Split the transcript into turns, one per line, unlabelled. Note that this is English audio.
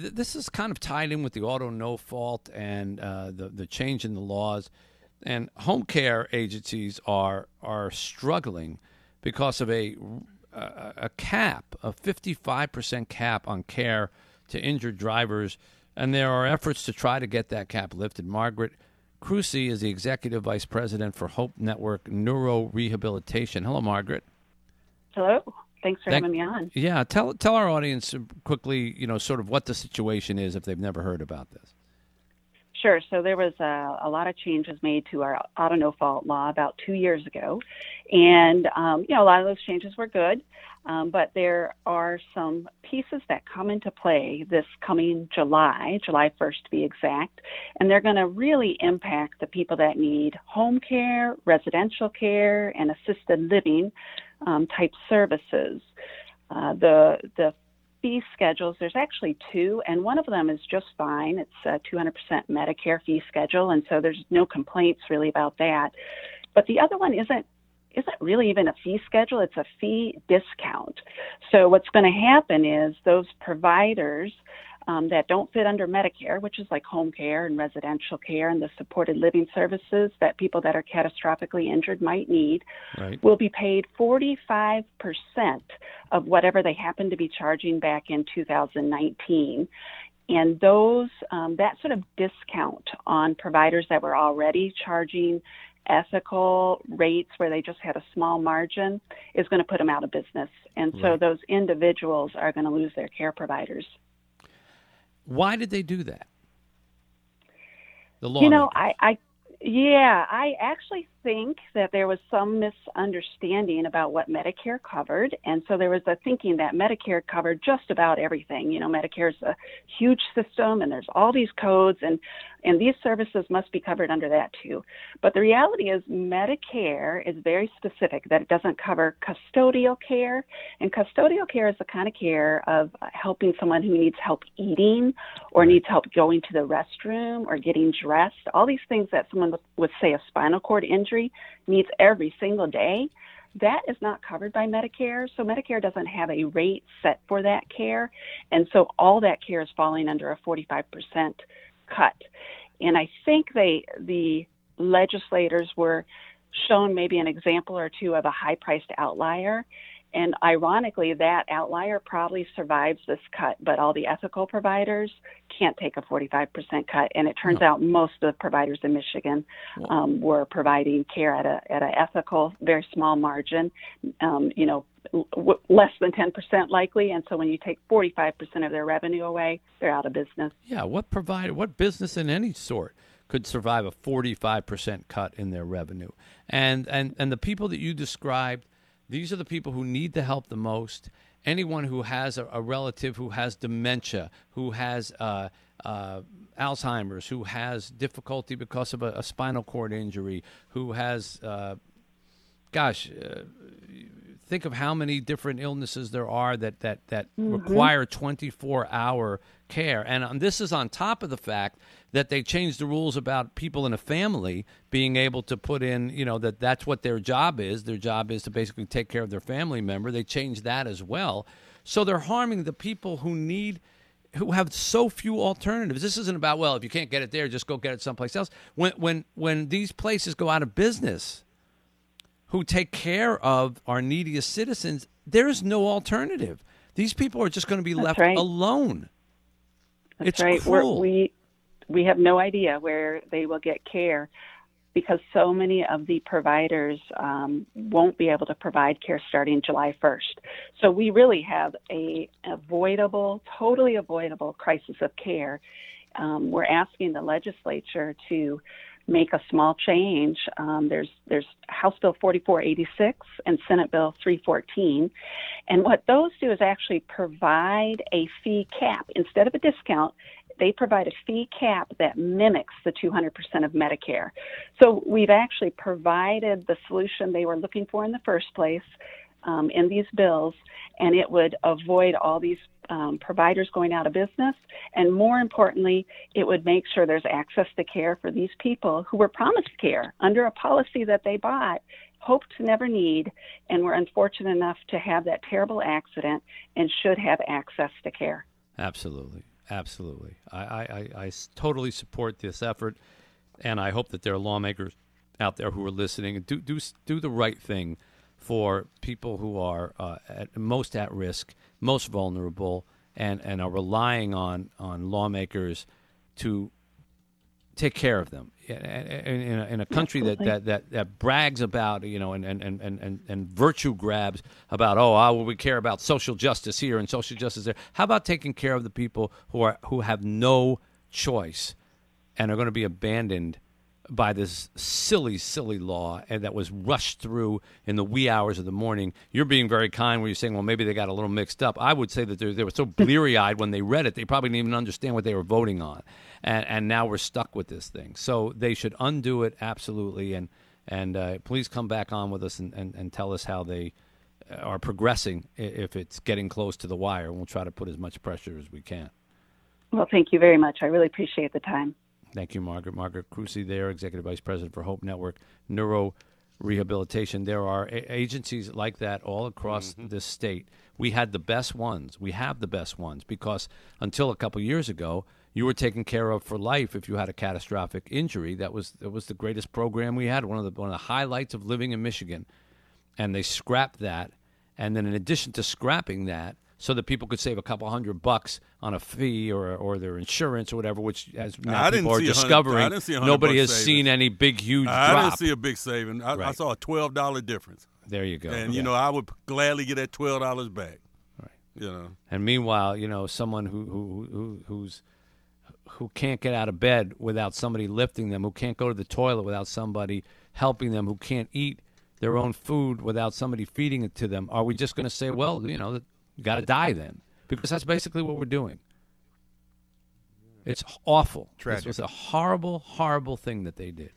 th- this is kind of tied in with the auto no fault and uh, the the change in the laws, and home care agencies are are struggling because of a a, cap, a fifty five percent cap on care to injured drivers, and there are efforts to try to get that cap lifted. Margaret. Kroese is the executive vice president for Hope Network Neuro Rehabilitation. Hello, Margaret.
Hello. Thanks for
Thank-
having me on.
Yeah, tell tell our audience quickly, you know, sort of what the situation is if they've never heard about this.
Sure. So there was a, a lot of changes made to our auto no fault law about two years ago, and um, you know a lot of those changes were good, um, but there are some pieces that come into play this coming July, July 1st to be exact, and they're going to really impact the people that need home care, residential care, and assisted living um, type services. Uh, the the fee schedules, there's actually two, and one of them is just fine. It's a 200% Medicare fee schedule, and so there's no complaints really about that. But the other one isn't isn't really even a fee schedule; it's a fee discount. So what's going to happen is those providers um, that don't fit under Medicare, which is like home care and residential care and the supported living services that people that are catastrophically injured might need,
Right.
will be paid 45% of whatever they happen to be charging back in 2019. And those, um, that sort of discount on providers that were already charging ethical rates where they just had a small margin is going to put them out of business. And so
Right.
those individuals are going to lose their care providers.
Why did they do that? The law.
You know, I, I, yeah, I actually think that there was some misunderstanding about what Medicare covered, and so there was a thinking that Medicare covered just about everything. You know, Medicare is a huge system, and there's all these codes, and and these services must be covered under that too. But the reality is, Medicare is very specific that it doesn't cover custodial care, and custodial care is the kind of care of helping someone who needs help eating or needs help going to the restroom or getting dressed. All these things that someone with, with say, a spinal cord injury needs every single day. That is not covered by Medicare. So Medicare doesn't have a rate set for that care. And so all that care is falling under a 45% cut. And I think they, the legislators were shown maybe an example or two of a high priced outlier. And ironically, that outlier probably survives this cut, but all the ethical providers can't take a 45% cut. And it turns out most of the providers in Michigan um, were providing care at a at an ethical, very small margin, um, you know, w- less than 10% likely. And so when you take 45% of their revenue away, they're out of business.
Yeah. What provider? What business in any sort could survive a forty-five percent cut in their revenue? And and and the people that you described, these are the people who need the help the most. Anyone who has a, a relative who has dementia, who has uh, uh, Alzheimer's, who has difficulty because of a, a spinal cord injury, who has, uh, gosh, uh, think of how many different illnesses there are that that that require 24 hour care and um, this is on top of the fact that they changed the rules about people in a family being able to put in you know that that's what their job is their job is to basically take care of their family member they changed that as well so they're harming the people who need who have so few alternatives. This isn't about well, if you can't get it there, just go get it someplace else. When when when these places go out of business, who take care of our neediest citizens, there is no alternative. These people are just going to be
That's
left
right.
alone.
That's
It's
right. We're, we we have no idea where they will get care because so many of the providers um, won't be able to provide care starting July 1st. So we really have a avoidable, totally avoidable crisis of care. Um, we're asking the legislature to make a small change. Um, there's there's House Bill 4486 and Senate Bill 314, and what those do is actually provide a fee cap instead of a discount. They provide a fee cap that mimics the 200% of Medicare. So we've actually provided the solution they were looking for in the first place um, in these bills, and it would avoid all these um, providers going out of business. And more importantly, it would make sure there's access to care for these people who were promised care under a policy that they bought, hoped to never need, and were unfortunate enough to have that terrible accident and should have access to care.
Absolutely. Absolutely. I I I totally support this effort, and I hope that there are lawmakers out there who are listening and do, do, do the right thing for people who are uh, at, most at risk, most vulnerable, and, and are relying on, on lawmakers to take care of them. In, in, a, in a country that, that, that, that brags about, you know, and, and, and, and, and virtue grabs about, oh, ah, well, we care about social justice here and social justice there. How about taking care of the people who are who have no choice and are going to be abandoned by this silly, silly law and that was rushed through in the wee hours of the morning. You're being very kind when you're saying, well, maybe they got a little mixed up. I would say that they, were so bleary eyed when they read it, they probably didn't even understand what they were voting on. And, and now we're stuck with this thing. So they should undo it absolutely. And, and uh, please come back on with us and, and, and tell us how they are progressing if it's getting close to the wire. We'll try to put as much pressure as we can.
Well, thank you very much. I really appreciate the time.
Thank you, Margaret. Margaret Kroese there, Executive Vice President for Hope Network Neuro Rehabilitation. There are a- agencies like that all across mm-hmm. this state. We had the best ones. We have the best ones because until a couple years ago, you were taken care of for life if you had a catastrophic injury. That was that was the greatest program we had. One of the one of the highlights of living in Michigan, and they scrapped that. And then in addition to scrapping that, so that people could save a couple hundred bucks on a fee or or their insurance or whatever, which as now
I
people are discovering,
I didn't see
nobody has
savings.
seen any big huge
I
drop.
didn't see a big saving. I, I saw a twelve dollar difference,
there you go.
and
Yeah.
you know I would gladly get that twelve dollars back.
Right.
You know.
And meanwhile, you know, someone who, who, who who's who can't get out of bed without somebody lifting them, who can't go to the toilet without somebody helping them, who can't eat their own food without somebody feeding it to them. Are we just going to say, well, you know, you got to die then? Because that's basically what we're doing. It's awful.
Tragic.
This was a horrible, horrible thing that they did.